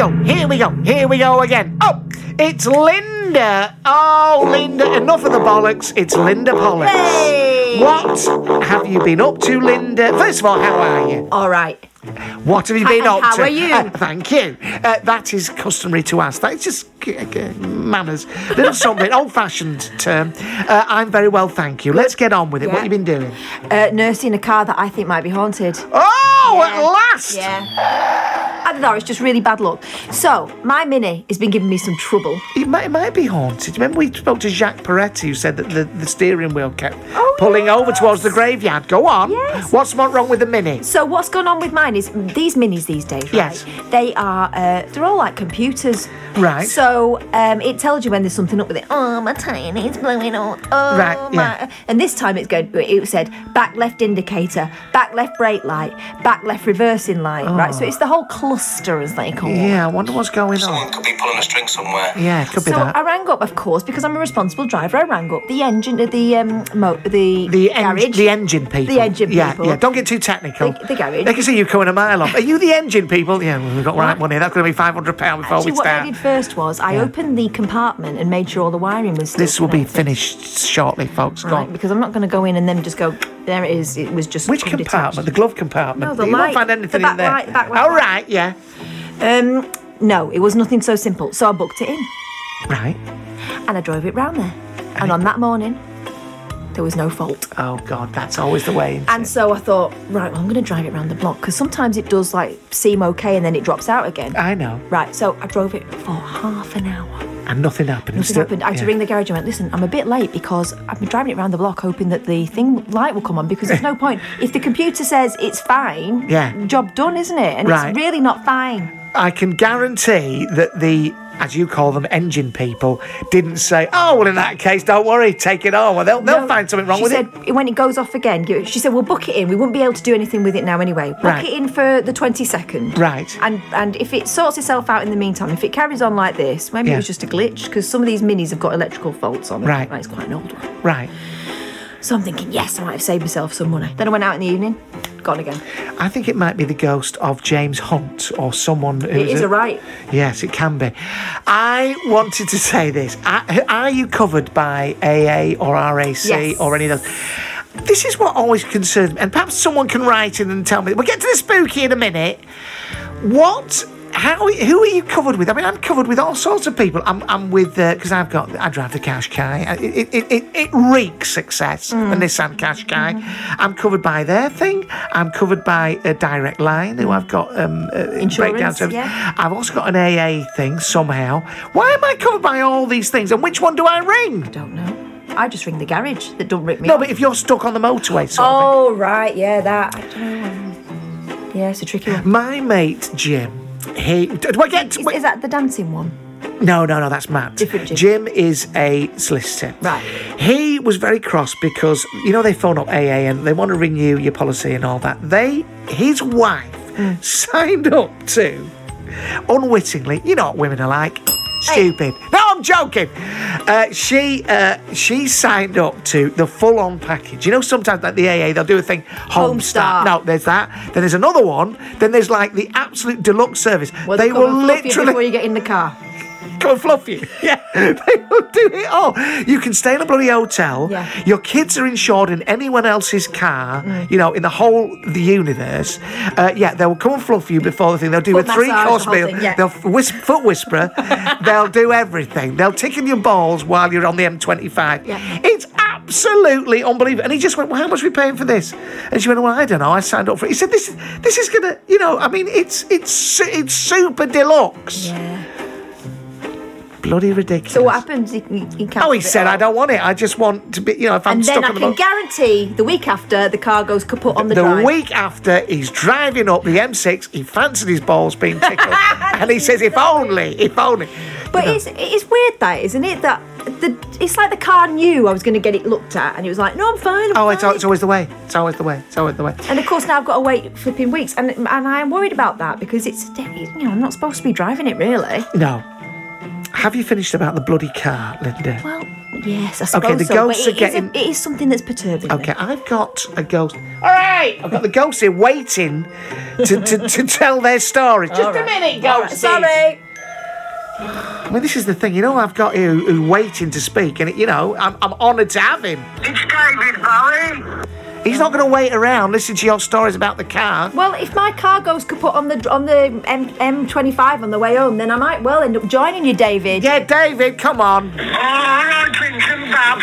go. Here we go. Here we go again. Oh, it's Linda. Oh, Linda. Enough of the bollocks. It's Linda Pollux. What have you been up to, Linda? First of all, how are you? All right. What have you been up to? how are you? Uh, thank you. Uh, that is customary to ask. That's just uh, manners. Little something, old-fashioned term. Uh, I'm very well, thank you. Let's get on with it. What have you been doing? Uh, nursing a car that I think might be haunted. Oh, at last! Yeah. I don't know, it's just really bad luck. So, my Mini has been giving me some trouble. It might, it might be haunted. Remember we spoke to Jacques Peretti who said that the, the steering wheel kept Oh, pulling over towards the graveyard. Go on. Yes. What's wrong with the Mini? So, what's going on with mine is these Minis these days, right? Yes. They are, uh, they're all like computers. Right. So, um, it tells you when there's something up with it. Oh, my needs blowing up. Oh, Right, yeah. my. And this time it's going, it said back left indicator, back left brake light, back left reversing light, right? So, it's the whole cluster, as they call it. Oh. Yeah, I wonder what's going Someone on. could be pulling a string somewhere. Yeah, it could be So that. I rang up, of course, because I'm a responsible driver. I rang up the engine, the um, mo- the the, en- garage, the engine people. The engine yeah, people. Yeah, don't get too technical. The- the garage. They can see you coming a mile off. Are you the engine people? Yeah, well, we've got right money. That's going to be £500 before we stand. Actually, we what I start. did first was I Yeah. opened the compartment and made sure all the wiring was. Still This will be connected. finished shortly, folks. Go Right, on. because I'm not going to go in and then just go. There it is. It was just. Which compartment? The glove compartment? No, the you light- won't find anything the back in there. light, back. All right, yeah. Um, no, it was nothing so simple. So I booked it in Right. and I drove it round there. And on that morning, there was no fault. Oh, God, that's always the way. And it? so I thought, right, well, I'm going to drive it round the block because sometimes it does like seem okay and then it drops out again. I know. Right, so I drove it for half an hour. And nothing happened. Nothing Still- happened. I had to ring the garage and went, listen, I'm a bit late because I've been driving it around the block hoping that the thing light will come on because there's no point. If the computer says it's fine, Yeah. job done, isn't it? And Right. it's really not fine. I can guarantee that the, as you call them, engine people didn't say, "Oh, well, in that case, don't worry, take it on." Well, they'll they'll find something wrong with said, it. when it goes off again, she said, we'll book it in. We won't be able to do anything with it now anyway. Book Right. it in for the 22nd. Right. And and if it sorts itself out in the meantime, if it carries on like this, maybe Yeah. it was just a glitch because some of these minis have got electrical faults on them. Right. It's quite an old one. Right. So I'm thinking, yes, I might have saved myself some money. Then I went out in the evening, gone again. I think it might be the ghost of James Hunt or someone. It who's is a right. Yes, it can be. I wanted to say this. Are, are you covered by AA or RAC Yes. or any of those? This is what always concerns me, and perhaps someone can write in and tell me. We'll get to the spooky in a minute. What? How? Who are you covered with? I mean, I'm covered with all sorts of people. I'm, I'm with because I've got I drive the Qashqai. It it, it, it reeks success. Mm. The Nissan Qashqai. I'm covered by their thing. I'm covered by a Direct Line, who I've got um, uh, Insurance, breakdown service. yeah. I've also got an AA thing somehow. Why am I covered by all these things? And which one do I ring? I don't know. I just ring the garage that don't rip me No, off. but if you're stuck on the motorway, sort Oh, right, yeah, that. I don't know. Yeah, it's a tricky one. My mate Jim. He. Do I get? Is, is that the dancing one? No, no, no, that's Matt. Different Jim. Jim is a solicitor. Right. He was very cross because, you know, they phone up AA and they want to renew your policy and all that. They, his wife, Hmm. signed up to, unwittingly, you know what women are like, stupid. No, I'm joking. Uh, she uh, she signed up to the full on package. You know, sometimes like the AA, they'll do a thing, Home, Star. No, there's that. Then there's another one. Then there's like the absolute deluxe service. Well, they come will and fluff you literally before you get in the car. Go and fluff you. Yeah, they will do it all. You can stay in a bloody hotel. Yeah. Mm. Your kids are insured in anyone else's car. You know, in the whole the universe. Uh, yeah, they'll come and fluff you before the thing. They'll do Foot a three course massage, the whole meal. thing, yeah. They'll foot whisperer. they'll do everything. They'll tickle your balls while you're on the M25. Yeah. It's absolutely unbelievable. And he just went, "Well, how much are we paying for this?" And she went, "Well, I don't know. I signed up for it." He said, "This, this is gonna, you know, I mean, it's it's it's super deluxe." Yeah. Bloody ridiculous. So what happens? He, he, Oh, he said. I don't want it. I just want to be, you know, if I'm And stuck then I can boat. guarantee the week after the car goes kaput on the, drive. the drive. week after, he's driving up the M6. He fancied his balls being tickled, and he says, "If only, if only." But You know, it's it's weird that isn't it? That the it's like the car knew I was going to get it looked at, and it was like, no, I'm fine. I'm oh, it's, it's always the way. It's always the way. It's always the way. And of course now I've got to wait flipping weeks, and and I am worried about that because it's you know I'm not supposed to be driving it really. No. Have you finished about the bloody car, Linda? Well, yes, I suppose Okay, the so, ghosts are it is a- getting- it is something that's perturbing. Okay, I've got a ghost. All right, I've got the ghosts here waiting to, to, to tell their story. Just a minute, All right, ghosts. Sorry. I mean, this is the thing. You know, I've got you who waiting to speak, and you know, I'm, I'm honoured to have him. It's David Bowie. He's not going to wait around, listen to your stories about the car. Well, if my car goes kaput on the on the M M25 on the way home, then I might well end up joining you, David. Yeah, David, come on. Oh, all right, Vincent Bob.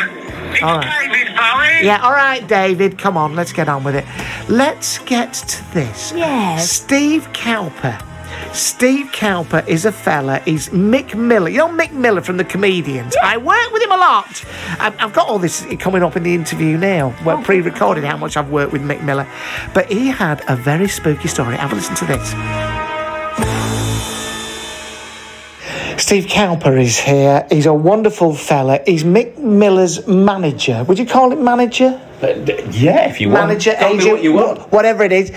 It's All right. David Bowie. Yeah, all right, David, come on, let's get on with it. Let's get to this. Yes. Steve Cowper. Steve Cowper is a fella. He's Mick Miller. You know Mick Miller from the Comedians. I work with him a lot. I've, got all this coming up in the interview now. Well, pre-recorded how much I've worked with Mick Miller. But he had a very spooky story. Have a listen to this. Steve Cowper is here. He's a wonderful fella. He's Mick Miller's manager. Would you call it manager? Uh, yeah, if you want. manager, agent, what you want. whatever it is.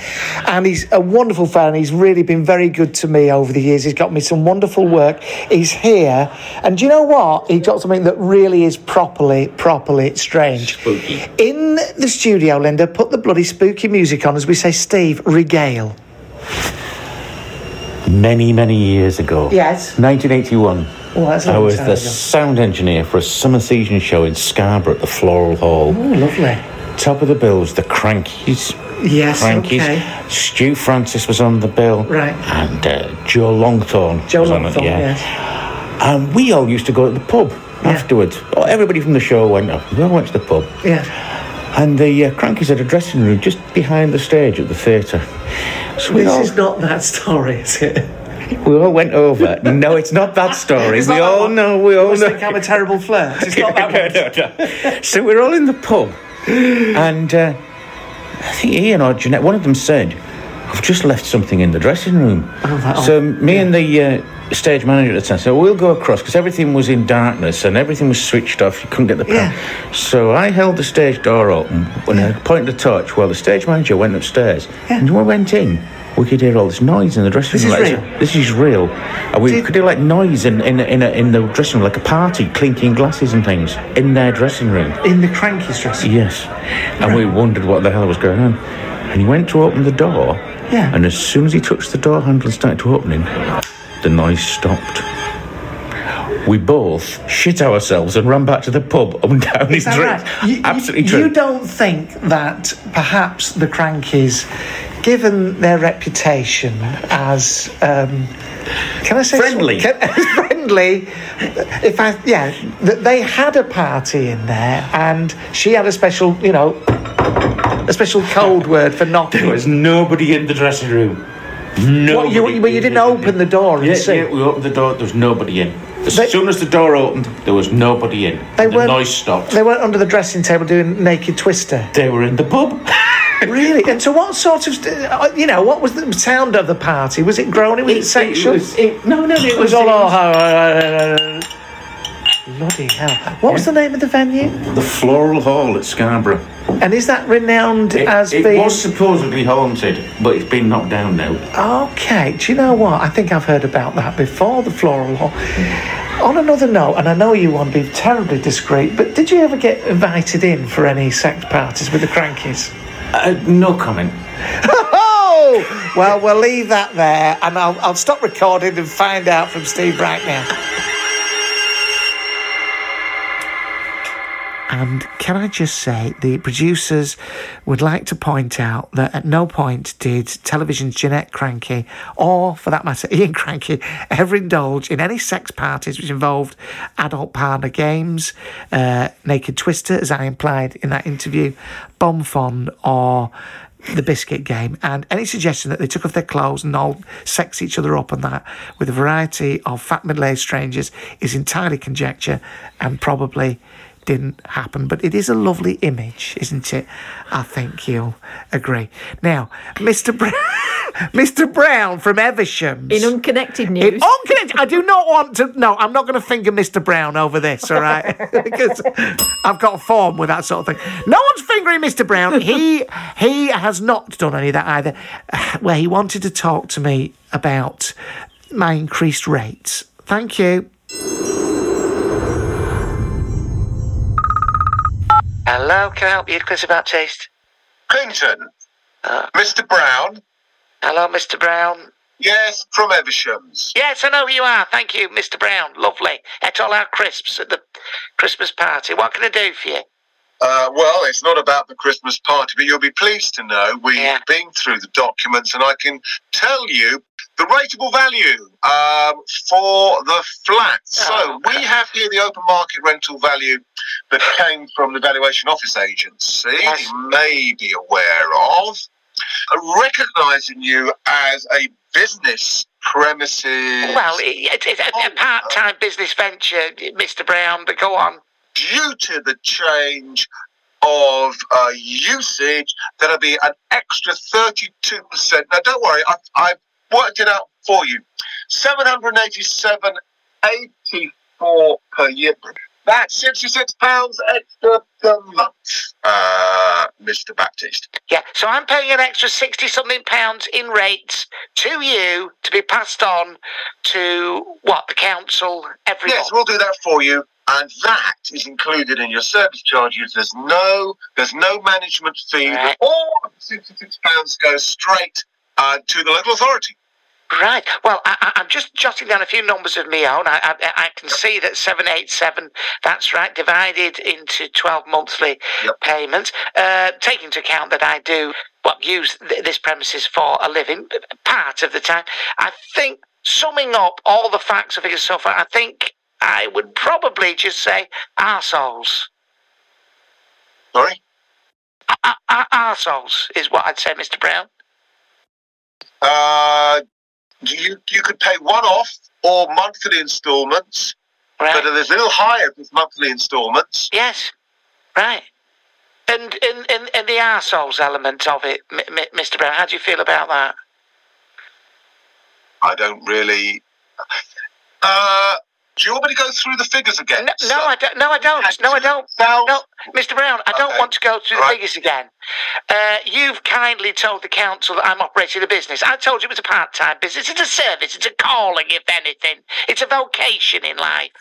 And he's a wonderful fan. and He's really been very good to me over the years. He's got me some wonderful work. He's here. And do you know what? He got something that really is properly, properly strange. Spooky. In the studio, Linda, put the bloody spooky music on as we say, Steve, regale. Many, many years ago. Yes. 1981. Oh, that's I was the ago. sound engineer for a summer season show in Scarborough at the Floral Hall. Oh, lovely. Top of the bill was the Krankies. Yes, Krankies. okay. Stu Francis was on the bill. Right. And uh, Joe Longthorne. Joe was on it, Longthorne, yeah. yes. And we all used to go to the pub afterwards. Oh, everybody from the show went up. We all went to the pub. Yeah. And the uh, Krankies had a dressing room just behind the stage at the theatre. So This all, is not that story, is it? we all went over. no, it's not that story. We that all one. know. We all know. think I'm a terrible flirt. It's not that one. No, no. So we're all in the pub, and uh, I think Ian or Jeanette, one of them said, "I've just left something in the dressing room." that- oh, so me and the uh, stage manager at the time said, "We'll go across because everything was in darkness and everything was switched off. You couldn't get the power." Yeah. So I held the stage door open when I pointed the torch while the stage manager went upstairs. And when we went in. We could hear all this noise in the dressing This room. is like- real? This is real. And we Did- could hear like noise in in in, a, in the dressing room, like a party, clinking glasses and things in their dressing room. In the Krankies dressing. room? Yes. And we wondered what the hell was going on. And he went to open the door. Yeah. And as soon as he touched the door handle and started to opening, the noise stopped. We both shit ourselves and ran back to the pub up and down his Is drinks. right? You- Absolutely you, true. You don't think that perhaps the Krankies, given their reputation as, um, can I say Friendly. Can, friendly. If I yeah, that they had a party in there, and she had a special, you know, a special code word for knocking. There was nobody in the dressing room. No. You, well, you didn't open the door and Yeah, see. yeah, we opened the door. There was nobody in. As They- soon as the door opened, there was nobody in. They the noise stopped. They weren't under the dressing table doing naked twister. They were in the pub. Really? And so, what sort of, uh, you know, what was the sound of the party? Was it groaning? Was it, sexual? was- it- no, no, It was all. Oh, bloody hell! What was the name of the venue? The Floral Hall at Scarborough. And is that renowned It, as it being? It was supposedly haunted, but it's been knocked down now. Okay. Do you know what? I think I've heard about that before. The Floral Hall. On another note, and I know you want to be terribly discreet, but did you ever get invited in for any sex parties with the Krankies? Uh, no comment. Oh! Well, we'll leave that there, and I'll, I'll stop recording and find out from Steve right now. And can I just say, the producers would like to point out that at no point did television's Jeanette Krankie, or for that matter, Ian Krankie, ever indulge in any sex parties which involved adult partner games, uh, naked twister, as I implied in that interview, bomb fond, or the biscuit game. And any suggestion that they took off their clothes and all sex each other up and that with a variety of fat middle-aged strangers is entirely conjecture and probably didn't happen but it is a lovely image isn't it i think you'll agree now mr brown mr brown from evesham In unconnected in news. unconnected, I do not want to. No, I'm not going to finger Mr. Brown over this, all right? because I've got a form with that sort of thing. No one's fingering Mr. Brown. He he has not done any of that either. Where he wanted to talk to me about my increased rates. Thank you. Hello, can I help you, Chris Baptiste? Clinton. Uh. Mr. Brown. Hello, Mr. Brown. Yes, from Eveshams. Yes, I know who you are. Thank you, Mr. Brown. Lovely. Ate all our crisps at the Christmas party. What can I do for you? Uh, well, it's not about the Christmas party, but you'll be pleased to know we've Yeah. been through the documents and I can tell you the rateable value um, for the flat. So we have here the open market rental value that came from the valuation office agency, you may be aware of. Uh, recognising you as a business premises. Well, it, it's a, a part-time business venture, Mr. Brown. But go on. due to the change of uh, usage, there'll be an extra 32%. Now, don't worry, I've, I've worked it out for you. 787.84 per year. That's £66 extra per month, uh, Mr. Baptiste. Yeah. So I'm paying an extra sixty-something pounds in rates to you to be passed on to what the council every Yes, month. we'll do that for you. And that is included in your service charges. There's no, there's no management fee. Right. All of the sixty-six pounds goes straight uh, to the local authority. Right. Well, I, I- I'm just jotting down a few numbers of my own. I, I, I can see that 787, that's right, divided into 12 monthly Yep. payments. Uh, take into account that I do what use th- this premises for a living part of the time. I think, summing up all the facts and figures so far, I think I would probably just say arseholes. Sorry. Ar- ar- arseholes is what I'd say, Mr. Brown. Uh, you you could pay one off or monthly instalments, Right. but there's a little higher with monthly instalments. Yes, right. And in, and, and the arseholes element of it, M- M- Mr. Brown, how do you feel about that? I don't really. Uh, do you want me to go through the figures again? No, no, I don't. No, I don't. No, I don't. No, Mr. Brown, I don't Okay. want to go through the Right. figures again. Uh, you've kindly told the council that I'm operating a business. I told you it was a part-time business. It's a service. It's a calling, if anything. It's a vocation in life.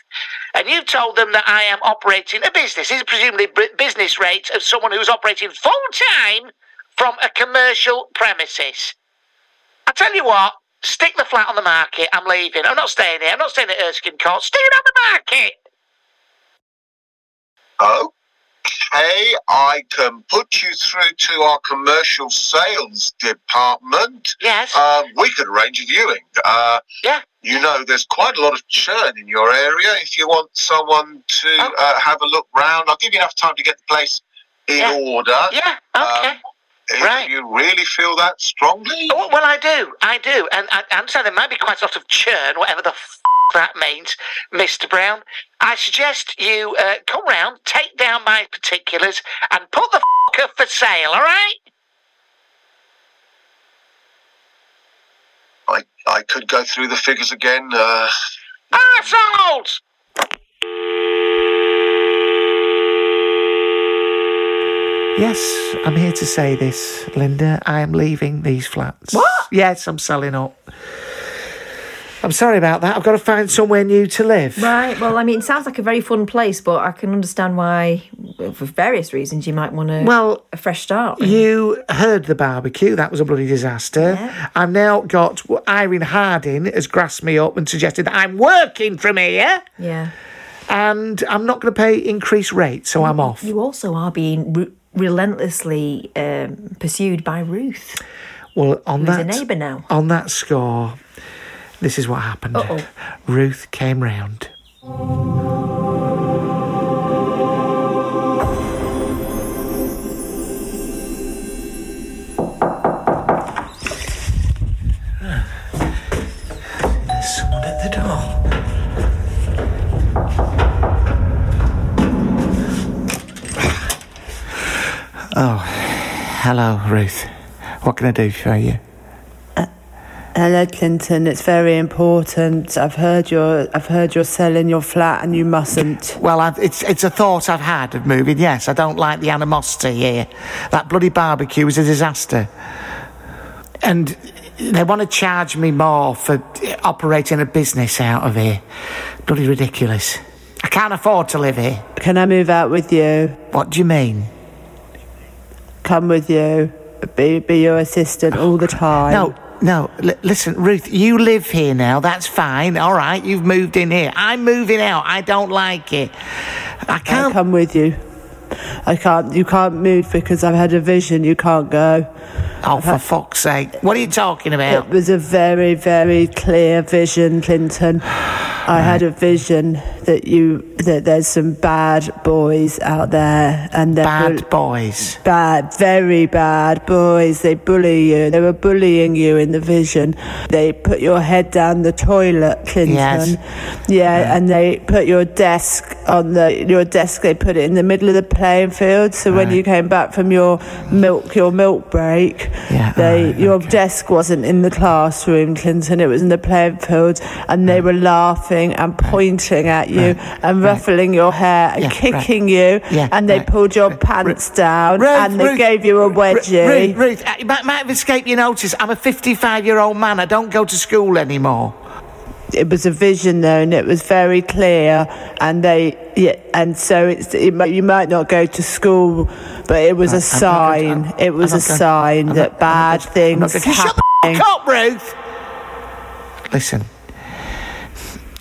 And you've told them that I am operating a business. It's presumably business rate of someone who's operating full-time from a commercial premises. I tell you what, stick the flat on the market. I'm leaving. I'm not staying here. I'm not staying at Erskine Court. Stick it on the market. Okay, I can put you through to our commercial sales department. Yes. Um, we could arrange a viewing. Uh, Yeah. You know, there's quite a lot of churn in your area. If you want someone to Oh. uh, have a look round, I'll give you enough time to get the place in Yeah. order. yeah. Okay. Um, right. you really feel that strongly. Oh, well, I do. I do. And I, understand there might be quite a lot of churn, whatever the f- that means, Mr. Brown. I suggest you uh, come round, take down my particulars, and put the f- up for sale, all right? I, I could go through the figures again. Uh, Assholes! Yes, I'm here to say this, Linda. I am leaving these flats. What? Yes, I'm selling up. I'm sorry about that. I've got to find somewhere new to live. Right. Well, I mean, it sounds like a very fun place, but I can understand why, for various reasons, you might want to. Well, a fresh start. really. You heard the barbecue. That was a bloody disaster. Yeah. I've now got Irene Harding has grassed me up and suggested that I'm working from here Yeah. and I'm not going to pay increased rate, so I'm off. You also are being relentlessly um, pursued by Ruth. Well, on that neighbour now. on that score, this is what happened. Uh-oh. Ruth came round. Oh, hello, Ruth. What can I do for you? Uh, hello, Clinton. It's very important. I've heard you're. I've heard you're selling your flat, and you mustn't. Well, I've, it's it's a thought I've had of moving. Yes, I don't like the animosity here. That bloody barbecue was a disaster, and they want to charge me more for operating a business out of here. Bloody ridiculous. I can't afford to live here. Can I move out with you? What do you mean? Come with you. Be be your assistant all the time. No, no. L- listen, Ruth, you live here now. That's fine. All right, you've moved in here. I'm moving out. I don't like it. I I'll can't. come with you. I can't. You can't move because I've had a vision. You can't go. Oh, for fuck's sake! What are you talking about? It was a very, very clear vision, Clinton. I had a vision that you that there's some bad boys out there, and they're Bad boys. bad, very bad boys. They bully you. They were bullying you in the vision. They put your head down the toilet, Clinton. Yes. Yeah, and they put your desk on the your desk. They put it in the middle of the playing field. So when you came back from your milk your milk break, Yeah, they alright, your okay. desk wasn't in the classroom, Clinton. It was in the playing field, and they were laughing and pointing at you Right, and right. ruffling your hair and right. kicking you. And they right. pulled your Right. pants down and they gave you a wedgie. Ruth, Ruth, uh, it might, might have escaped your notice. I'm a 55 year old man. I don't go to school anymore. it was a vision though and it was very clear and they yeah and so it's it, you might not go to school but it was a I'm not going sign to- it was a going- sign I'm that not- I'm bad not going- I'm not things going Shut the fuck up, Ruth! Listen,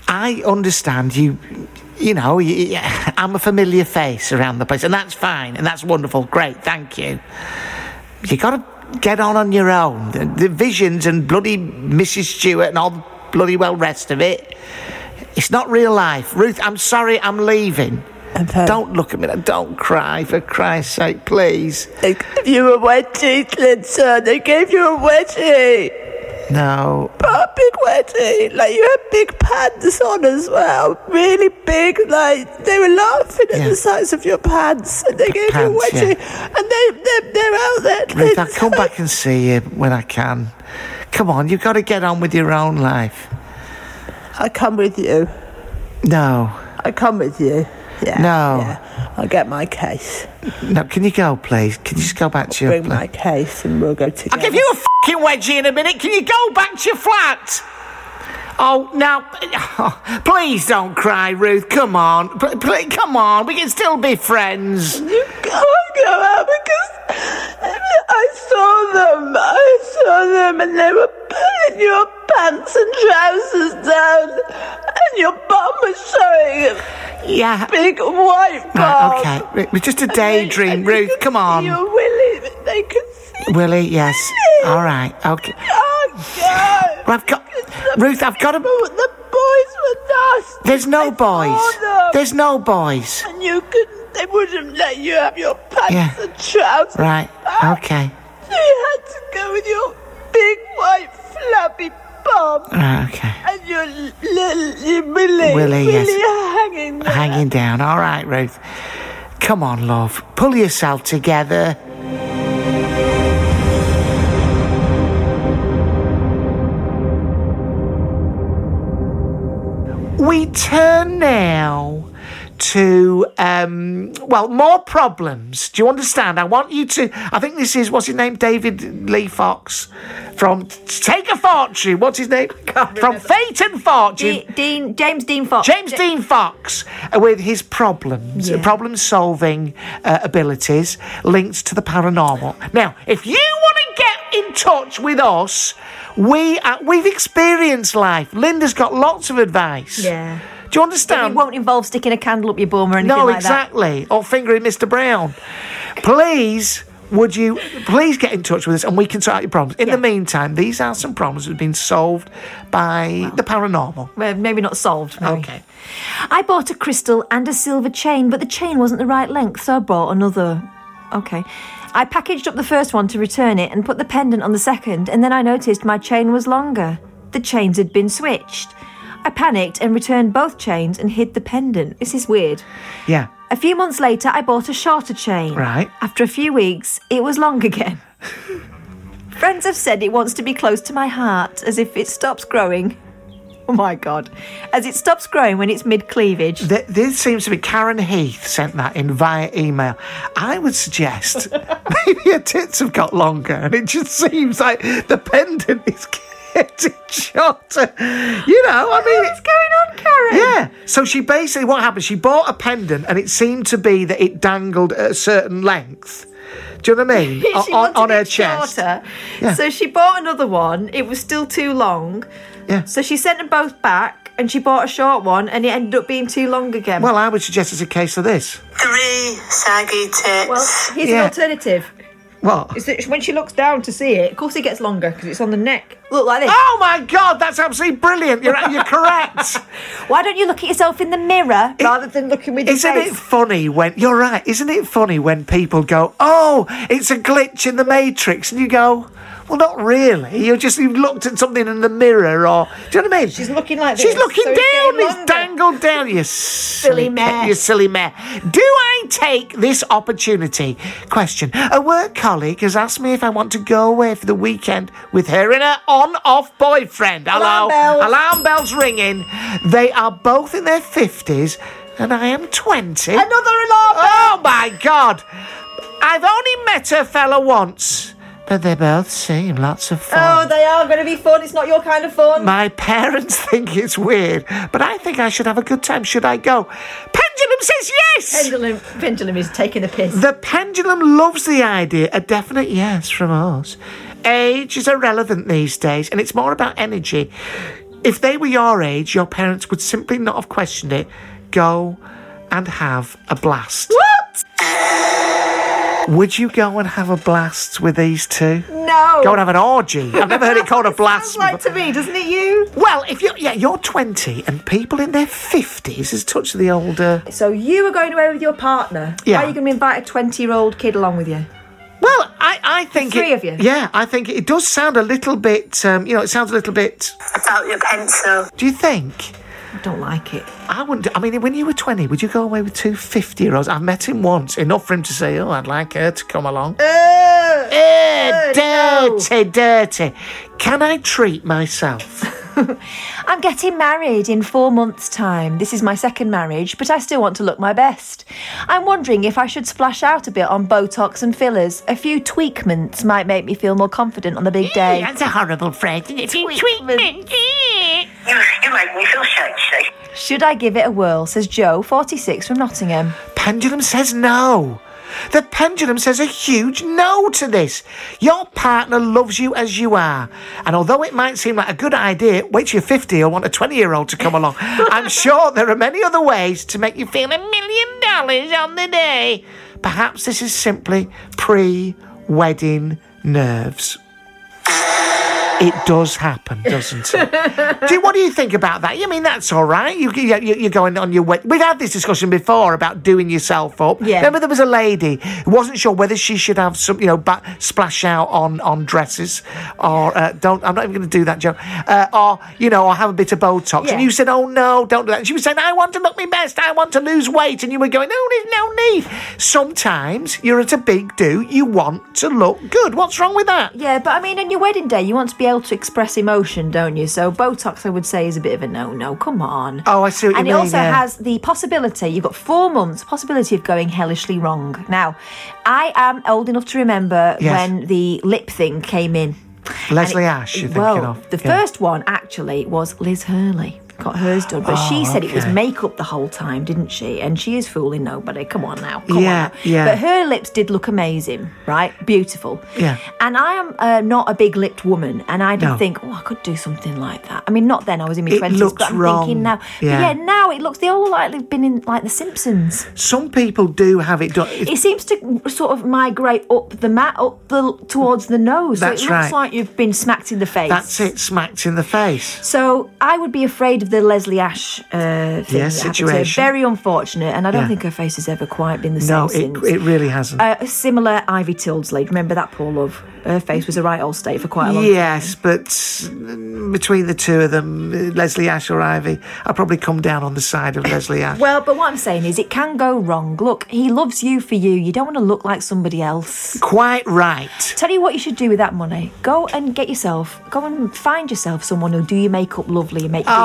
I understand you. You know, I'm a familiar face around the place, and that's fine, and that's wonderful. Great, thank you. You got to get on on your own. The, the visions and bloody Mrs. Stewart and all the bloody well rest of it. It's not real life. Ruth, I'm sorry, I'm leaving. Okay. Don't look at me. Don't cry, for Christ's sake, please. they gave you a wedgie Clinton they gave you a wedgie No. a big wedding, like you had big pants on as well really big like they were laughing at Yeah. the size of your pants and they gave Pants, you a wedgie and they, they, they're out there Ruth, I'll come back and see you when I can. Come on, you've got to get on with your own life. I come with you No, I come with you. Yeah. No. Yeah. I'll get my case. no, can you go, please? Can you just go back to your Bring flat? my case and we'll go together. I'll give you a fucking wedgie in a minute. Can you go back to your flat? Oh, now, please don't cry, Ruth. Come on. P- pl- come on, we can still be friends. You can't go out because I saw them. I saw them and they were pulling your pants and trousers down and your bum was showing Yeah. big white bum. Right, okay. It was just a daydream, Ruth. Come on. Your willy, they could see. Willie, yes. All right, okay. Oh, God. Well, I've got. Ruth, I've got to. The boys were nasty. There's no boys. There's no boys. And you couldn't, they wouldn't let you have your pants Yeah. and trousers. Right, back. okay. So you had to go with your big white flappy bum Right, okay. and your little your Willy, willy yes. hanging there. Hanging down. All right, Ruth. Come on, love. Pull yourself together. We turn now to, um, well, more problems. Do you understand? I want you to. I think this is what's his name, David Lee Fox, from Take a Fortune. What's his name? From Fate and Fortune. De- Dean James Dean Fox. James Dean Fox with his problems, Yeah. problem solving uh, abilities linked to the paranormal. Now, if you want to get in touch with us, we uh, we've experienced life. Linda's got lots of advice. Yeah. Do you understand? It won't involve sticking a candle up your bum or anything no, like that exactly. Or fingering Mr. Brown. Please. Would you please get in touch with us and we can sort out your problems? In Yeah. the meantime, these are some problems that have been solved by the paranormal. Well, maybe not solved. maybe. Okay. I bought a crystal and a silver chain, but the chain wasn't the right length, so I bought another. Okay. I packaged up the first one to return it and put the pendant on the second, and then I noticed my chain was longer. The chains had been switched. I panicked and returned both chains and hid the pendant. This is weird. Yeah. A few months later, I bought a shorter chain. Right. After a few weeks, it was long again. Friends have said it wants to be close to my heart, as if it stops growing. Oh my god. As it stops growing when it's mid cleavage. Th- this seems to be Karen Heath sent that in via email. I would suggest maybe her tits have got longer and it just seems like the pendant is getting shorter. You know, I mean, What's going on, Karen? yeah. So she basically, what happened? She bought a pendant and it seemed to be that it dangled at a certain length. Do you know what I mean? on, on her chest. shorter. Yeah. So she bought another one. It was still too long. Yeah. So she sent them both back and she bought a short one and it ended up being too long again. Well, I would suggest it's a case of this. Three saggy tits. Well, here's Yeah. an alternative. What? Is that when she looks down to see it, of course it gets longer because it's on the neck. Look like this. Oh my God, that's absolutely brilliant. You're, you're correct. Why don't you look at yourself in the mirror rather than looking with your Isn't face? it funny when you're right? Isn't it funny when people go, "Oh, it's a glitch in the Matrix," and you go, "Well, not really. You just you've looked at something in the mirror, or do you know what I mean?" She's looking like She's this, looking so down. getting It's dangled down. You silly, mare. You silly mare. Do I take this opportunity? Question: A work colleague has asked me if I want to go away for the weekend with her and her on-off boyfriend. Hello, Alarm bells. alarm bells ringing. They are both in their fifties, and I am twenty. Another alarm bell. Oh my god! I've only met her fella once, but they both seem lots of fun. Oh, they are going to be fun. It's not your kind of fun. my parents think it's weird, but I think I should have a good time. Should I go? Pendulum says yes! pendulum, pendulum is taking the piss. the pendulum loves the idea. A definite yes from us. Age is irrelevant these days, and it's more about energy. If they were your age, your parents would simply not have questioned it. Go and have a blast. what? Would you go and have a blast with these two? No. Go and have an orgy. I've never heard it called a blast. Sounds like to me, doesn't it? You. well, if you're yeah, you're twenty and people in their fifties has touched the older. So you are going away with your partner. Yeah. Are you going to invite a twenty-year-old kid along with you? Well, I, I think three it- of you? Yeah, I think it does sound a little bit. Um, you know, it sounds a little bit. About your pencil. Do you think? I don't like it. I wouldn't. I mean, when you were twenty, would you go away with two 50 year olds? I've met him once, enough for him to say, "Oh, I'd like her to come along." Eh, dirty, dirty. Can I treat myself? I'm getting married in four months' time. This is my second marriage, but I still want to look my best. I'm wondering if I should splash out a bit on Botox and fillers. A few tweakments might make me feel more confident on the big day. That's a horrible phrase, isn't it? Tweakments. You, you make me feel sexy. Should I give it a whirl? Says Joe, 46 from Nottingham. Pendulum says no. The pendulum says a huge no to this. Your partner loves you as you are. And although it might seem like a good idea, wait till you're 50 or want a 20 year old to come along, I'm sure there are many other ways to make you feel a million dollars on the day. Perhaps this is simply pre wedding nerves. It does happen, doesn't it? do what do you think about that? You mean that's all right? You, you, you're going on your way. We've had this discussion before about doing yourself up. Yeah. Remember, there was a lady who wasn't sure whether she should have some, you know, ba- splash out on on dresses, or uh, don't. I'm not even going to do that joke. Uh, or you know, or have a bit of Botox. Yeah. And you said, "Oh no, don't do that." And she was saying, "I want to look my best. I want to lose weight." And you were going, "No, there's no need." Sometimes you're at a big do. You want to look good. What's wrong with that? Yeah, but I mean, on your wedding day, you want to be able to express emotion, don't you? So Botox, I would say, is a bit of a no-no. Come on. Oh, I see what and you it also yeah. has the possibility. You've got four months possibility of going hellishly wrong. Now, I am old enough to remember Yes. when the lip thing came in. Leslie it- Ash, you're thinking well, of. the Yeah. first one actually was Liz Hurley. Got hers done, but she Oh, said it was makeup the whole time, didn't she? And she is fooling nobody. Come on now, come Yeah, on. Now. yeah. But her lips did look amazing, right? Beautiful. Yeah. And I am uh, not a big lipped woman, and I did No. think, oh, I could do something like that. I mean, not then. I was in my It twenties, looks but I'm wrong. thinking now. Yeah. Yeah, now it looks. They all look like they've been in like The Simpsons. Some people do have it done. It's- It seems to sort of migrate up the mat, up the towards the nose. That's so it looks right. like you've been smacked in the face. That's it, smacked in the face. So I would be afraid of the Leslie Ash uh, thing. Yeah, that happened situation. Very unfortunate, and I don't Yeah. think her face has ever quite been the No, same it, since. it really hasn't. uh, similar Ivy Tilsley. Remember that poor love? Her face was a right old state for quite a long time. Yes, but mm, between the two of them, uh, Leslie Ash or Ivy, I'll probably come down on the side of Leslie Ash. Well, but what I'm saying is, it can go wrong. Look, he loves you for you. You don't want to look like somebody else. Quite right. Tell you what you should do with that money. Go and get yourself, go and find yourself someone who'll do your makeup lovely, and make your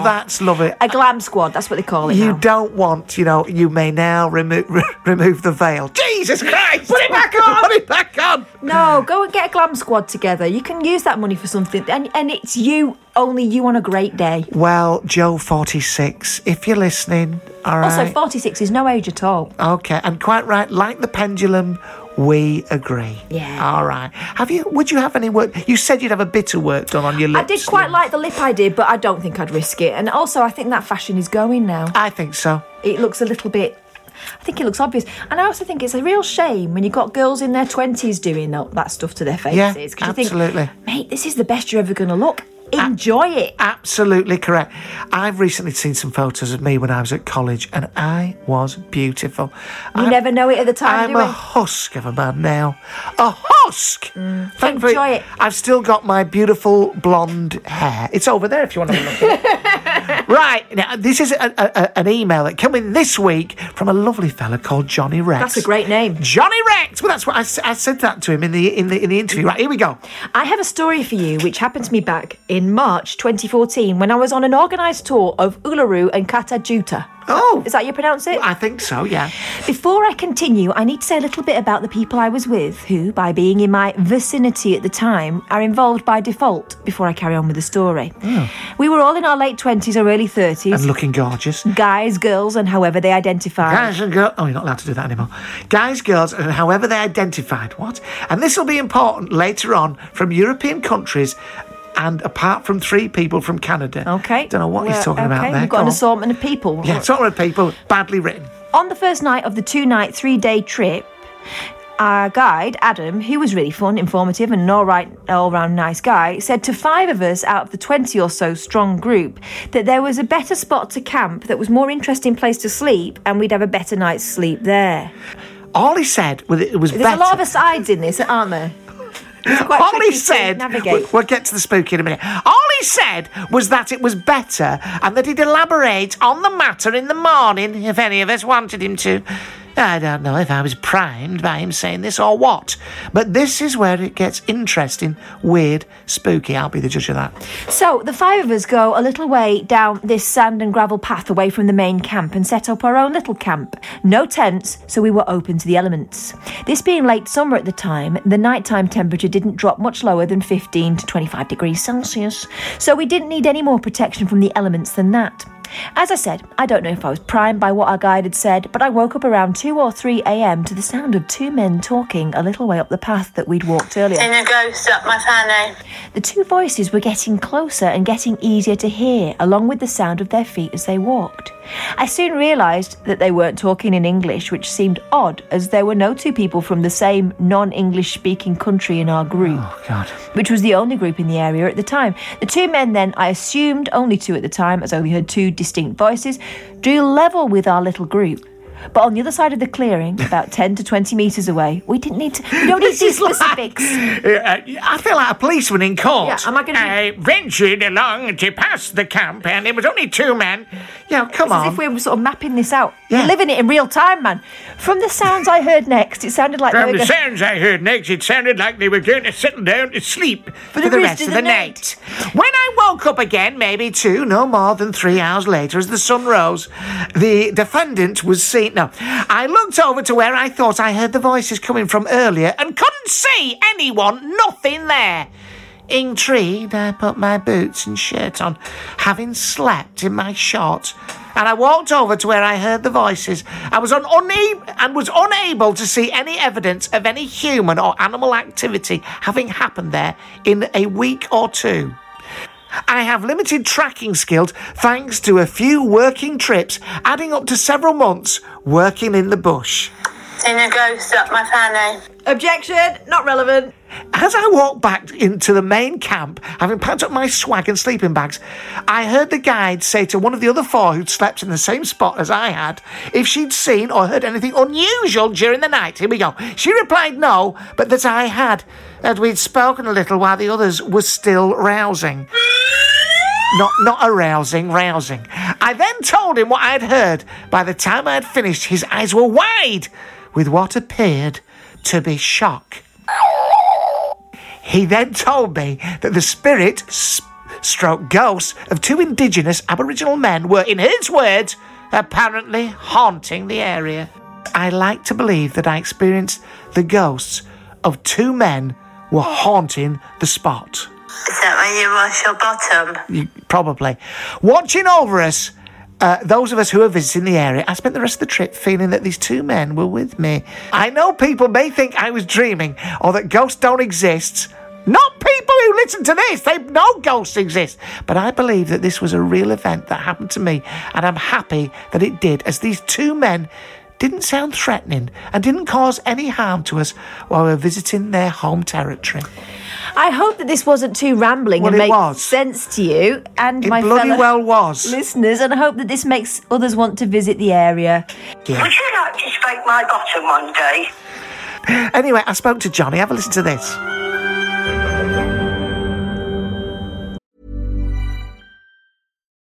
Oh, that's lovely. a glam squad. That's what they call it You now. don't want, you know, you may now remo- re- remove the veil. Jesus Christ! Put it back on! Put it back on! No, go and get a glam squad together. You can use that money for something, and and it's you, only you on a great day. Well, Joe 46, if you're listening, all right. Also, 46 is no age at all. Okay, and quite right, like the pendulum, we agree. Yeah. All right. Have you, would you have any work? You said you'd have a bit of work done on your lips. I did quite like the lip I did, but I don't think I'd risk it. And also, I think that fashion is going now. I think so. It looks a little bit. I think it looks obvious, and I also think it's a real shame when you've got girls in their twenties doing that, that stuff to their faces. Yeah, 'cause you think, absolutely. mate, this is the best you're ever going to look. Enjoy it. Absolutely correct. I've recently seen some photos of me when I was at college, and I was beautiful. You I'm- never know it at the time, I'm a husk of a man now. A husk! Mm. Thankfully, enjoy it. I've still got my beautiful blonde hair. It's over there if you want to look at it. right, now, this is a, a, an email that came in this week from a lovely fella called Jonny Rex. That's a great name. Jonny Rex! Well, that's what I said that to him in the, in, the, in the interview. Right, here we go. I have a story for you which happened to me back in March 2014 when I was on an organised tour of Uluru and Kata Tjuta. Oh. Is that how you pronounce it? I think so, yeah. Before I continue, I need to say a little bit about the people I was with, who, by being in my vicinity at the time, are involved by default before I carry on with the story. Oh. We were all in our late 20s or early 30s. And looking gorgeous. Guys, girls, and however they identified. Guys and girls. Oh, you're not allowed to do that anymore. Guys, girls, and however they identified. What? And this will be important later on from European countries and apart from three people from Canada. Okay. Don't know what he's talking about okay, there. We've got Go an on. assortment of people. Yeah, assortment of people, badly written. On the first night of the two night, three day trip, our guide, Adam, who was really fun, informative, and an all right, all round nice guy, said to five of us out of the 20 or so strong group that there was a better spot to camp that was more interesting place to sleep and we'd have a better night's sleep there. All he said was it was There's better. a lot of asides in this, aren't there? All he said, we'll, we'll get to the spooky in a minute. All he said was that it was better and that he'd elaborate on the matter in the morning if any of us wanted him to. I don't know if I was primed by him saying this or what, but this is where it gets interesting, weird, spooky. I'll be the judge of that. So the five of us go a little way down this sand and gravel path away from the main camp and set up our own little camp. No tents, so we were open to the elements. This being late summer at the time, the nighttime temperature didn't drop much lower than 15 to 25 degrees Celsius, so we didn't need any more protection from the elements than that. As I said, I don't know if I was primed by what our guide had said, but I woke up around 2 or 3 a.m. to the sound of two men talking a little way up the path that we'd walked earlier. Seen a ghost up my fanny. The two voices were getting closer and getting easier to hear, along with the sound of their feet as they walked. I soon realised that they weren't talking in English, which seemed odd, as there were no two people from the same non English speaking country in our group, Oh, God. which was the only group in the area at the time. The two men, then, I assumed only two at the time, as I only heard two distinct voices, do level with our little group. But on the other side of the clearing, about 10 to 20 metres away, we didn't need to. We don't need these is like- Uh, I feel like a policeman in court. Yeah, am I gonna be- I ventured along to pass the camp, and it was only two men. Yeah, come It's on. as if we were sort of mapping this out. Yeah. You're living it in real time, man. From the sounds I heard next, it sounded like they From were the go- sounds I heard next, it sounded like they were going to settle down to sleep for, the, rest, of the, night. When I woke up again, maybe two, no more than three hours later, as the sun rose, the defendant was seen. No, I looked over to where I thought I heard the voices coming from earlier and couldn't see anyone, nothing there. Intrigued, I put my boots and shirt on, having slept in my shorts, and I walked over to where I heard the voices. I was un- and was unable to see any evidence of any human or animal activity having happened there in a week or two. I have limited tracking skills thanks to a few working trips, adding up to several months working in the bush. Seen a ghost up my fanny. Objection, not relevant. As I walked back into the main camp, having packed up my swag and sleeping bags, I heard the guide say to one of the other four who'd slept in the same spot as I had if she'd seen or heard anything unusual during the night. Here we go. She replied no, but that I had, that we'd spoken a little while the others were still rousing. Not, not arousing, rousing. I then told him what I had heard. By the time I had finished, his eyes were wide with what appeared to be shock. He then told me that the spirit, s- stroke ghosts, of two indigenous Aboriginal men were, in his words, apparently haunting the area. I like to believe that I experienced the ghosts of two men were haunting the spot. Is that when you wash your bottom? You, probably. Watching over us, uh, those of us who are visiting the area, I spent the rest of the trip feeling that these two men were with me. I know people may think I was dreaming or that ghosts don't exist. Not people who listen to this, they know ghosts exist. But I believe that this was a real event that happened to me, and I'm happy that it did, as these two men didn't sound threatening and didn't cause any harm to us while we were visiting their home territory. I hope that this wasn't too rambling Well, and it makes was. sense to you and It my bloody fellow well was. listeners, and I hope that this makes others want to visit the area. Yeah. Would you like to scrape my bottom one day? Anyway, I spoke to Jonny. Have a listen to this.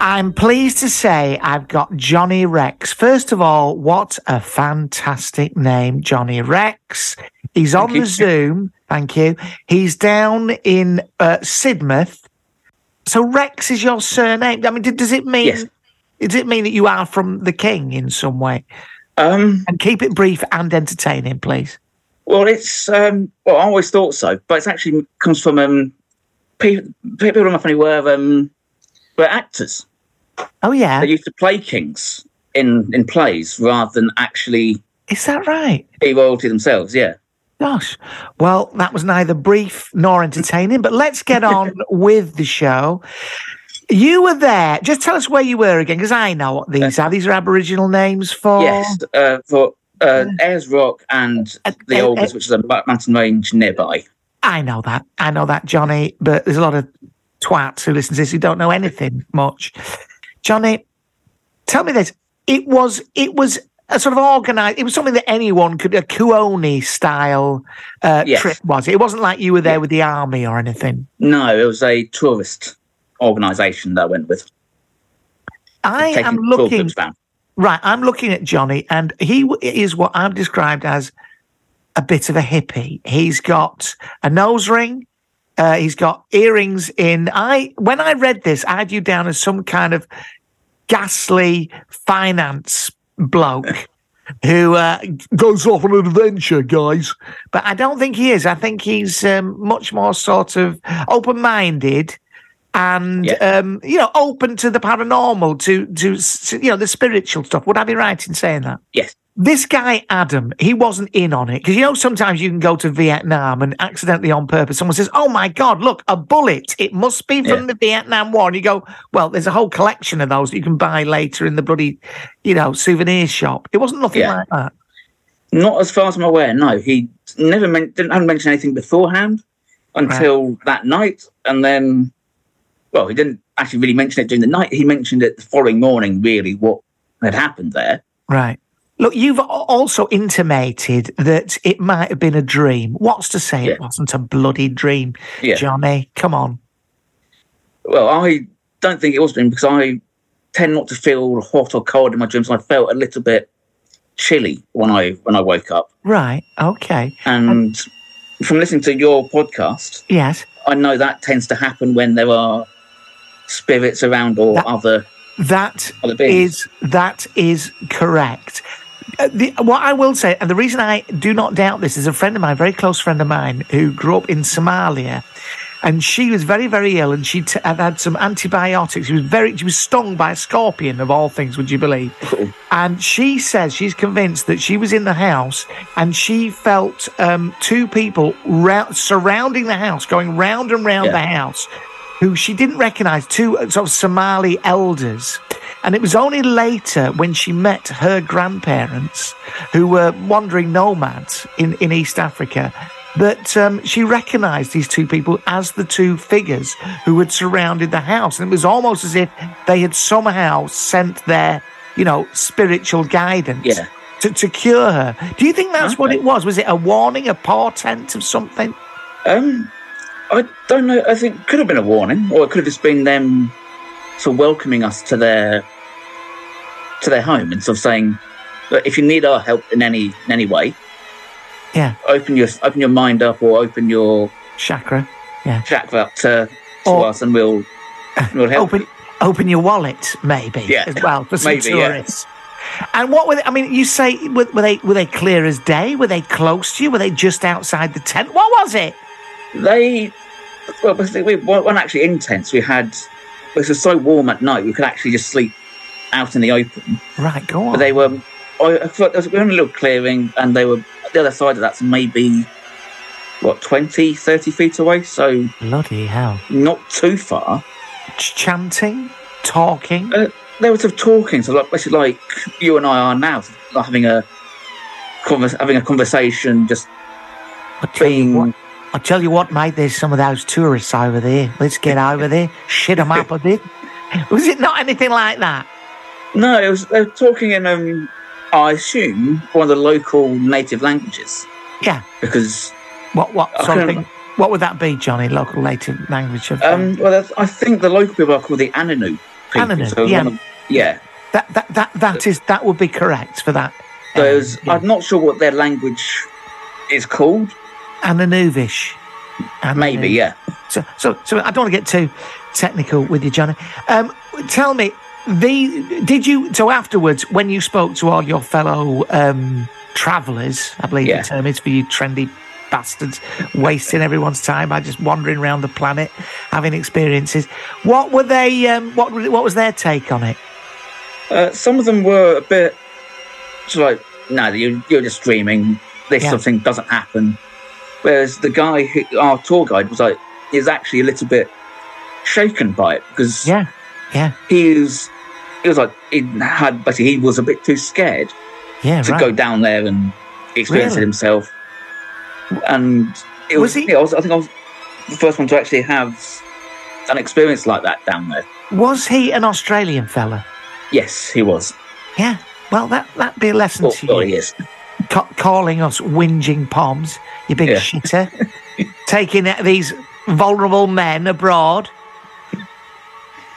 I'm pleased to say I've got Jonny Rex. First of all, what a fantastic name, Jonny Rex. He's on the Zoom. Thank you. He's down in uh, Sidmouth. So Rex is your surname. I mean, does it mean? Yes. Does it mean that you are from the king in some way? Um, and keep it brief and entertaining, please. Well, it's um, well, I always thought so, but it's actually comes from um, people, people in my family were um, were actors. Oh yeah, They used to play kings in in plays rather than actually is that right? be royalty themselves. Yeah. Gosh. Well, that was neither brief nor entertaining, but let's get on with the show. You were there. Just tell us where you were again, because I know what these are. These are Aboriginal names for. Yes. Uh, for uh, Ayers Rock and the uh, Olgas, uh, which is a mountain range nearby. I know that. I know that, Jonny. But there's a lot of twats who listen to this who don't know anything much. Jonny, tell me this. It was. It was. A sort of organised. It was something that anyone could. A Kuoni style uh, Yes. trip was it? It wasn't like you were there with the army or anything. No, it was a tourist organisation that I went with. I am looking. Right, I'm looking at Jonny, and he is what I've described as a bit of a hippie. He's got a nose ring. Uh, he's got earrings in. I when I read this, I had you down as some kind of ghastly finance bloke who uh, goes off on an adventure, guys. But I don't think he is. I think he's um, much more sort of open-minded and um, you know open to the paranormal, to to you know the spiritual stuff. Would I be right in saying that? Yes. This guy Adam, he wasn't in on it because you know sometimes you can go to Vietnam and accidentally on purpose someone says, "Oh my God, look, a bullet! It must be from Yeah. the Vietnam War." And you go, "Well, there's a whole collection of those that you can buy later in the bloody, you know, souvenir shop." It wasn't nothing Yeah. like that. Not as far as I'm aware. No, he never men- didn't mention anything beforehand until that night, and then, well, he didn't actually really mention it during the night. He mentioned it the following morning. Really, what had happened there? Right. Look, you've also intimated that it might have been a dream. What's to say it wasn't a bloody dream, Yeah. Jonny? Come on. Well, I don't think it was a dream because I tend not to feel hot or cold in my dreams. I felt a little bit chilly when I when I woke up, Right. Okay. and from listening to your podcast, Yes. I know that tends to happen when there are spirits around or other That other beings. is that is correct. Uh, the, what I will say, and the reason I do not doubt this, is a friend of mine, a very close friend of mine, who grew up in Somalia, and she was very, very ill, and she t- had had some antibiotics. She was very, she was stung by a scorpion of all things. Would you believe? And she says she's convinced that she was in the house and she felt um, two people rou- surrounding the house, going round and round Yeah. the house, who she didn't recognize, two sort of Somali elders. And it was only later when she met her grandparents, who were wandering nomads in, in East Africa, that um, she recognized these two people as the two figures who had surrounded the house. And it was almost as if they had somehow sent their, you know, spiritual guidance Yeah. to, to cure her. Do you think that's what it was? Was it a warning, a portent of something? Um, I don't know. I think it could have been a warning, or it could have just been them sort of welcoming us to their to their home and sort of saying, "Look, if you need our help in any in any way, Yeah. open your open your mind up or open your Chakra. Yeah. chakra up to, to Or- us, and we'll we'll help." Open, open your wallet, maybe, Yeah. as well, for some Maybe, yeah. tourists. And what were they, I mean, you say, were, were they were they clear as day? Were they close to you? Were they just outside the tent? What was it? They well, basically, we weren't actually intense. We had it was so warm at night we could actually just sleep out in the open. Right, go on. But they were. I I thought there was we were in a little clearing, and they were the other side of that's maybe what 20, 30 feet away. So Bloody hell. not too far. Ch- chanting, talking. Uh, they were sort of talking, so like basically like you and I are now, like having a convers- having a conversation, just being. I tell you what, mate, there's some of those tourists over there. Let's get over there, shit them up a bit. Was it not anything like that? No, it was they were talking in um, I assume one of the local native languages Yeah. because What what I sort of couldn't- thing? What would that be, Jonny? Local native language of um, well, that's, I think the local people are called the Anangu people. Anangu, so yeah. of- yeah. that that that that is that would be correct for that. So it was- I'm not sure what their language is called. Ananuvish. Maybe, yeah. So, so, so I don't want to get too technical with you, Jonny. Um, tell me, the did you so afterwards when you spoke to all your fellow um, travellers? I believe Yeah. the term is for you trendy bastards, wasting everyone's time by just wandering around the planet, having experiences. What were they? Um, what what was their take on it? Uh, some of them were a bit sort like, no, you, you're just dreaming. This Yeah. sort of thing doesn't happen. Whereas the guy, who, our tour guide, was like, is actually a little bit shaken by it because yeah, yeah, he was, he was like, he had, but he was a bit too scared Yeah, to right. go down there and experience Really? it himself. And it Was was, he- yeah, I, was, I think I was the first one to actually have an experience like that down there. Was he an Australian fella? Yes, he was. Yeah. Well, that that'd be a lesson Well, to well, you. he is. Ca- calling us whinging poms, you big Yeah. shitter, taking these vulnerable men abroad.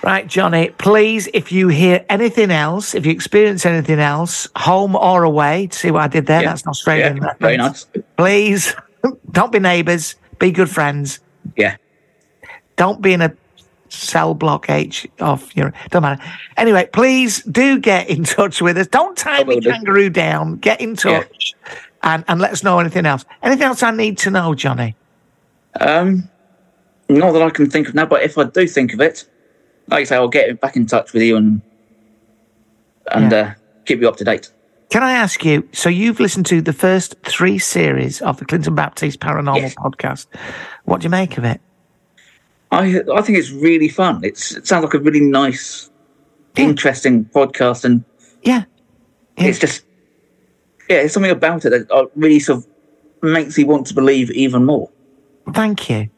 Right, Jonny, please, if you hear anything else, if you experience anything else, home or away, to see what I did there? Yeah. That's an Australian Yeah, very nice. Please, don't be neighbours, be good friends. Yeah. Don't be in a cell block H of your. Don't matter. Anyway, please do get in touch with us. Don't tie me kangaroo down. Get in touch and, and let us know anything else. Anything else I need to know, Jonny? Um, not that I can think of now, but if I do think of it, like I say, I'll get back in touch with you and and Yeah. uh, keep you up to date. Can I ask you? So you've listened to the first three series of the Clinton Baptiste Paranormal Yes. podcast. What do you make of it? I I think it's really fun. It's it sounds like a really nice, interesting podcast, and Yeah. it's just yeah, it's something about it that uh, really sort of makes you want to believe even more. Thank you.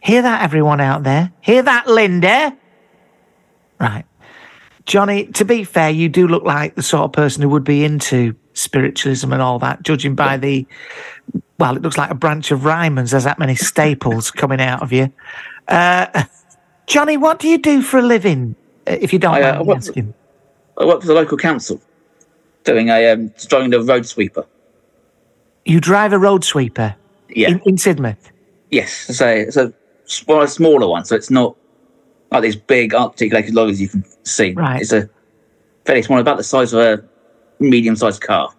Hear that, everyone out there? Hear that, Linda? Right. Jonny, to be fair, you do look like the sort of person who would be into spiritualism and all that, judging by the, well, it looks like a branch of Ryman's. There's that many staples coming out of you. Uh, Jonny, what do you do for a living, uh, if you don't I, uh, mind me what- asking? I work for the local council, doing a um, driving a road sweeper. You drive a road sweeper Yeah. in, in Sidmouth. Yes, it's a, it's well, a smaller one, so it's not like these big articulated lorries you can see. Right. It's a fairly small, one, about the size of a medium-sized car.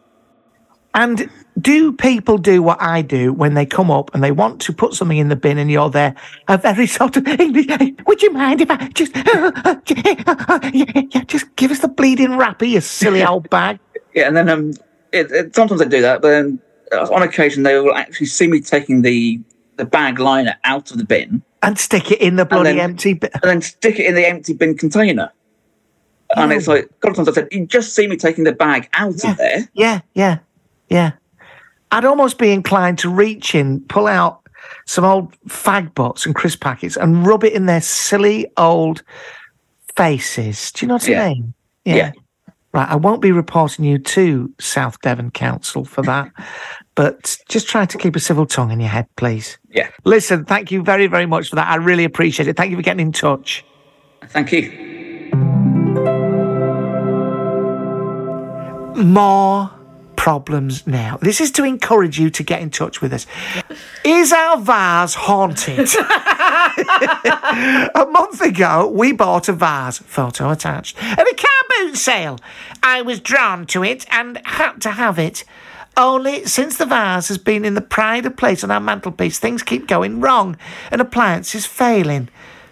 And do people do what I do when they come up and they want to put something in the bin and you're there, a very sort of English, would you mind if I just, yeah, yeah, just give us the bleeding wrapper, you silly old bag? Yeah, and then um, it, it, sometimes they do that, but then uh, on occasion they will actually see me taking the the bag liner out of the bin And stick it in the bloody then- empty bin. and then stick it in the empty bin container. And it's like a couple of times I said, "You just see me taking the bag out of there." Yeah, yeah, yeah. I'd almost be inclined to reach in, pull out some old fag butts and crisp packets and rub it in their silly old faces. Do you know what Yeah. I mean? Yeah. Right, I won't be reporting you to South Devon Council for that, but just try to keep a civil tongue in your head, please. Yeah. Listen, thank you very, very much for that. I really appreciate it. Thank you for getting in touch. Thank you. More problems now. This is to encourage you to get in touch with us. Is our vase haunted? a month ago, we bought a vase, photo attached, at a car boot sale. I was drawn to it and had to have it. Only since the vase has been in the pride of place on our mantelpiece, things keep going wrong and appliances failing.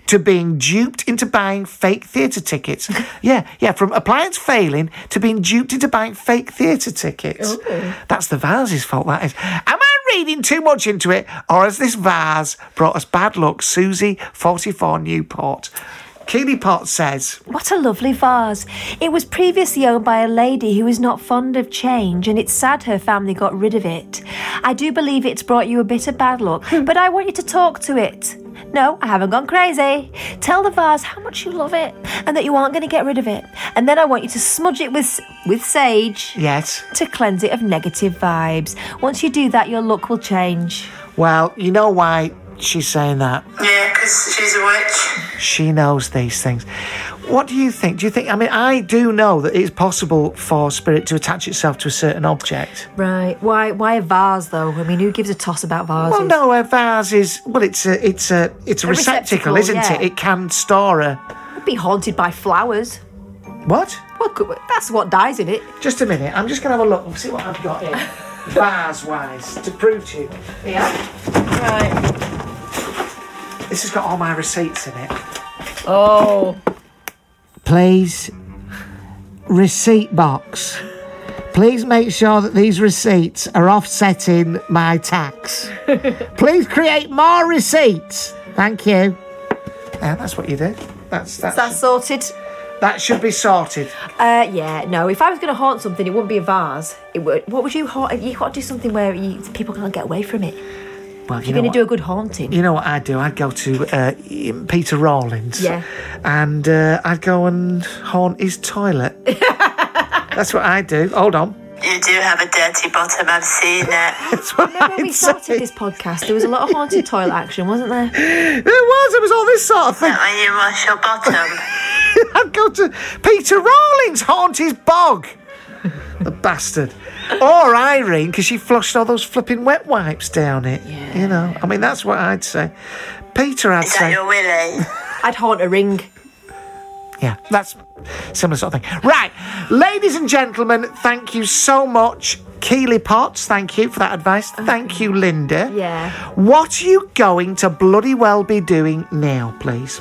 To being duped into buying fake theatre tickets. yeah, yeah, from appliance failing to being duped into buying fake theatre tickets. That's the vase's fault, that is. Am I reading too much into it, or has this vase brought us bad luck? Susie, 44 Newport. Keely Pot says, What a lovely vase. It was previously owned by a lady who is not fond of change, and it's sad her family got rid of it. I do believe it's brought you a bit of bad luck, hmm. but I want you to talk to it. No, I haven't gone crazy. Tell the vase how much you love it and that you aren't going to get rid of it. And then I want you to smudge it with with sage Yes. to cleanse it of negative vibes. Once you do that, your luck will change. Well, you know why she's saying that? Yeah, because she's a witch. She knows these things. What do you think? Do you think? I mean, I do know that it's possible for spirit to attach itself to a certain object. Right. Why why a vase though? I mean, who gives a toss about vases? Well, no, a vase is well, it's a it's a it's a, A receptacle, receptacle, isn't yeah. it? It can store a It'd be haunted by flowers. what? Well, that's what dies in it. Just a minute. I'm just gonna have a look and see what I've got here, vase wise, to prove to you. Yeah. Right. This has got all my receipts in it. Oh. Please, receipt box. Please make sure that these receipts are offsetting my tax. Please create more receipts. Thank you. Yeah, that's what you do. That's Is that's, that sorted? that should be sorted. Uh, yeah, no. If I was going to haunt something, it wouldn't be a vase. It would. What would you haunt? You got to do something where you, people can't get away from it. Well, If you you're going to do a good haunting. You know what I'd do? I'd go to uh, Peter Rawlins. Yeah. And uh, I'd go and haunt his toilet. That's what I'd do. Hold on. You do have a dirty bottom, I've seen it. That's what Remember when I'd we started say. this podcast? There was a lot of haunted toilet action, wasn't there? There was. There was all this sort of thing. That when you wash your bottom. I'd go to Peter Rawlings, haunt his bog. The bastard. Or Irene, because she flushed all those flipping wet wipes down it. You know, I mean, that's what I'd say. Peter, I'd Is that say. your willy? I'd haunt a ring. Yeah, that's similar sort of thing. Right, ladies and gentlemen, thank you so much. Keely Potts, thank you for that advice. Thank you, Linda. Yeah. What are you going to bloody well be doing now, please?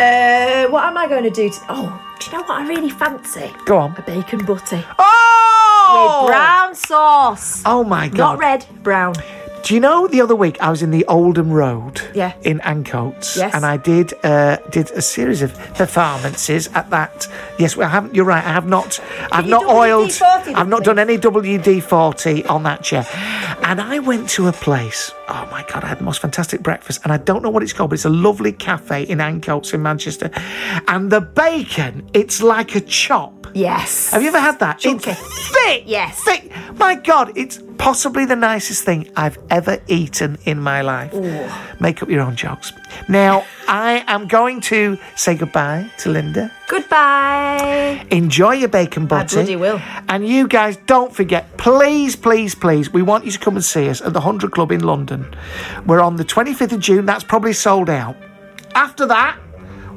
Uh, what am I going to do? To, oh, do you know what I really fancy? Go on. A bacon butty Oh! with brown sauce. Oh my god. Not red, brown. Do you know the other week I was in the Oldham Road Yeah. in Ancoats Yes. and I did uh, did a series of performances at that. Yes, well, I haven't. You're right. I have not. I've not oiled. WD-40 I've not done any WD forty on that chair. And I went to a place. Oh my god! I had the most fantastic breakfast, and I don't know what it's called, but it's a lovely cafe in Ancoats in Manchester. And the bacon, it's like a chop. Yes. Have you ever had that? Chunky. It's thick. Yes. Thick. My God, it's possibly the nicest thing I've ever eaten in my life. Make up your own jokes. Now, I am going to say goodbye to Linda. Goodbye. Enjoy your bacon I bloody will. And you guys, don't forget, please, please, please, we want you to come and see us at the 100 Club in London. We're on the 25th of June. That's probably sold out. After that,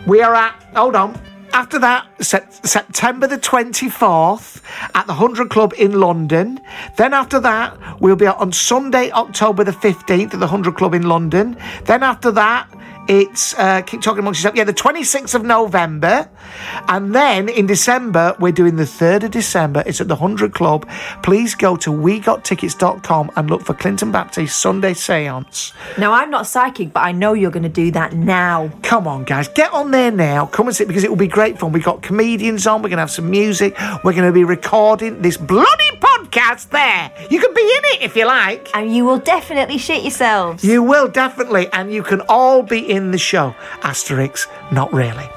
we are at, hold on. After that, Sep- September the 24th at the 100 Club in London. Then after that, we'll be on Sunday, October the 15th at the 100 Club in London. Then after that, it's, uh, keep talking amongst yourself, yeah, the 26th of November. And then in December, we're doing the 3rd of December. It's at the 100 Club. Please go to wegottickets.com and look for Clinton Baptiste Sunday Seance. Now, I'm not psychic, but I know you're going to do that now. Come on, guys, get on there now. Come and sit because it will be great fun. We've got comedians on, we're going to have some music, we're going to be recording this bloody podcast there. You can be in it if you like. And you will definitely shit yourselves. You will definitely, and you can all be in the show. Asterix, not really.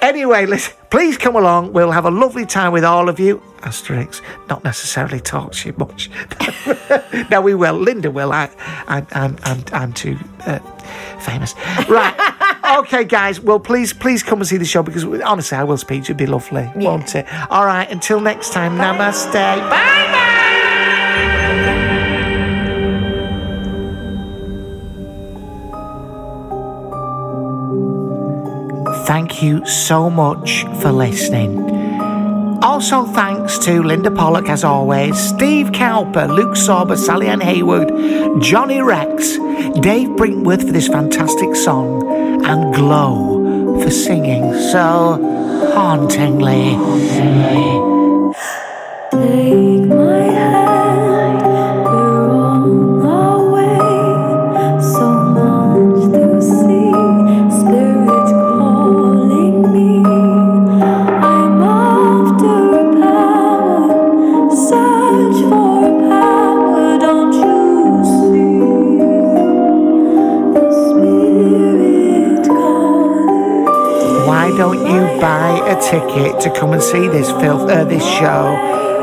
Anyway, listen, please come along. We'll have a lovely time with all of you. Asterix, not necessarily talk to you much. no, we will. Linda will. I, I, I'm, I'm, I'm too uh, famous. Right. okay, guys. Well, please, please come and see the show because honestly, I will speak to you. It'd be lovely, won't it? All right. Until next time. Namaste. Bye bye. Thank you so much for listening. Also, thanks to Linda Pollock, as always, Steve Cowper, Luke Sauber, Sally Ann Haywood, Jonny Rex, Dave Brinkworth for this fantastic song, and Glow for singing so hauntingly. Ticket to come and see this filth, uh, this show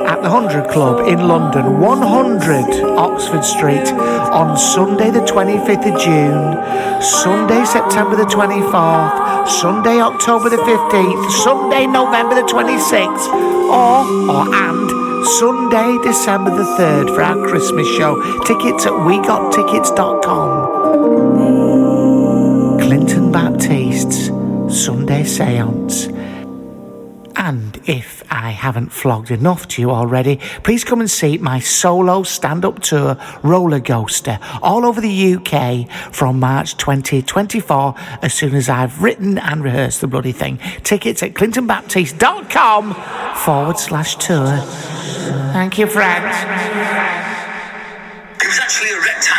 at the Hundred Club in London, 100 Oxford Street, on Sunday the 25th of June, Sunday September the 24th, Sunday, October the 15th, Sunday, November the 26th, or, or and Sunday, December the 3rd for our Christmas show. Tickets at wegottickets.com. Clinton Baptiste's Sunday Seance. If I haven't flogged enough to you already, please come and see my solo stand up tour roller coaster all over the UK from March 2024 as soon as I've written and rehearsed the bloody thing. Tickets at clintonbaptiste.com forward slash tour. Thank you, friends. It was actually a rectangular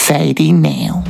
Sadie now.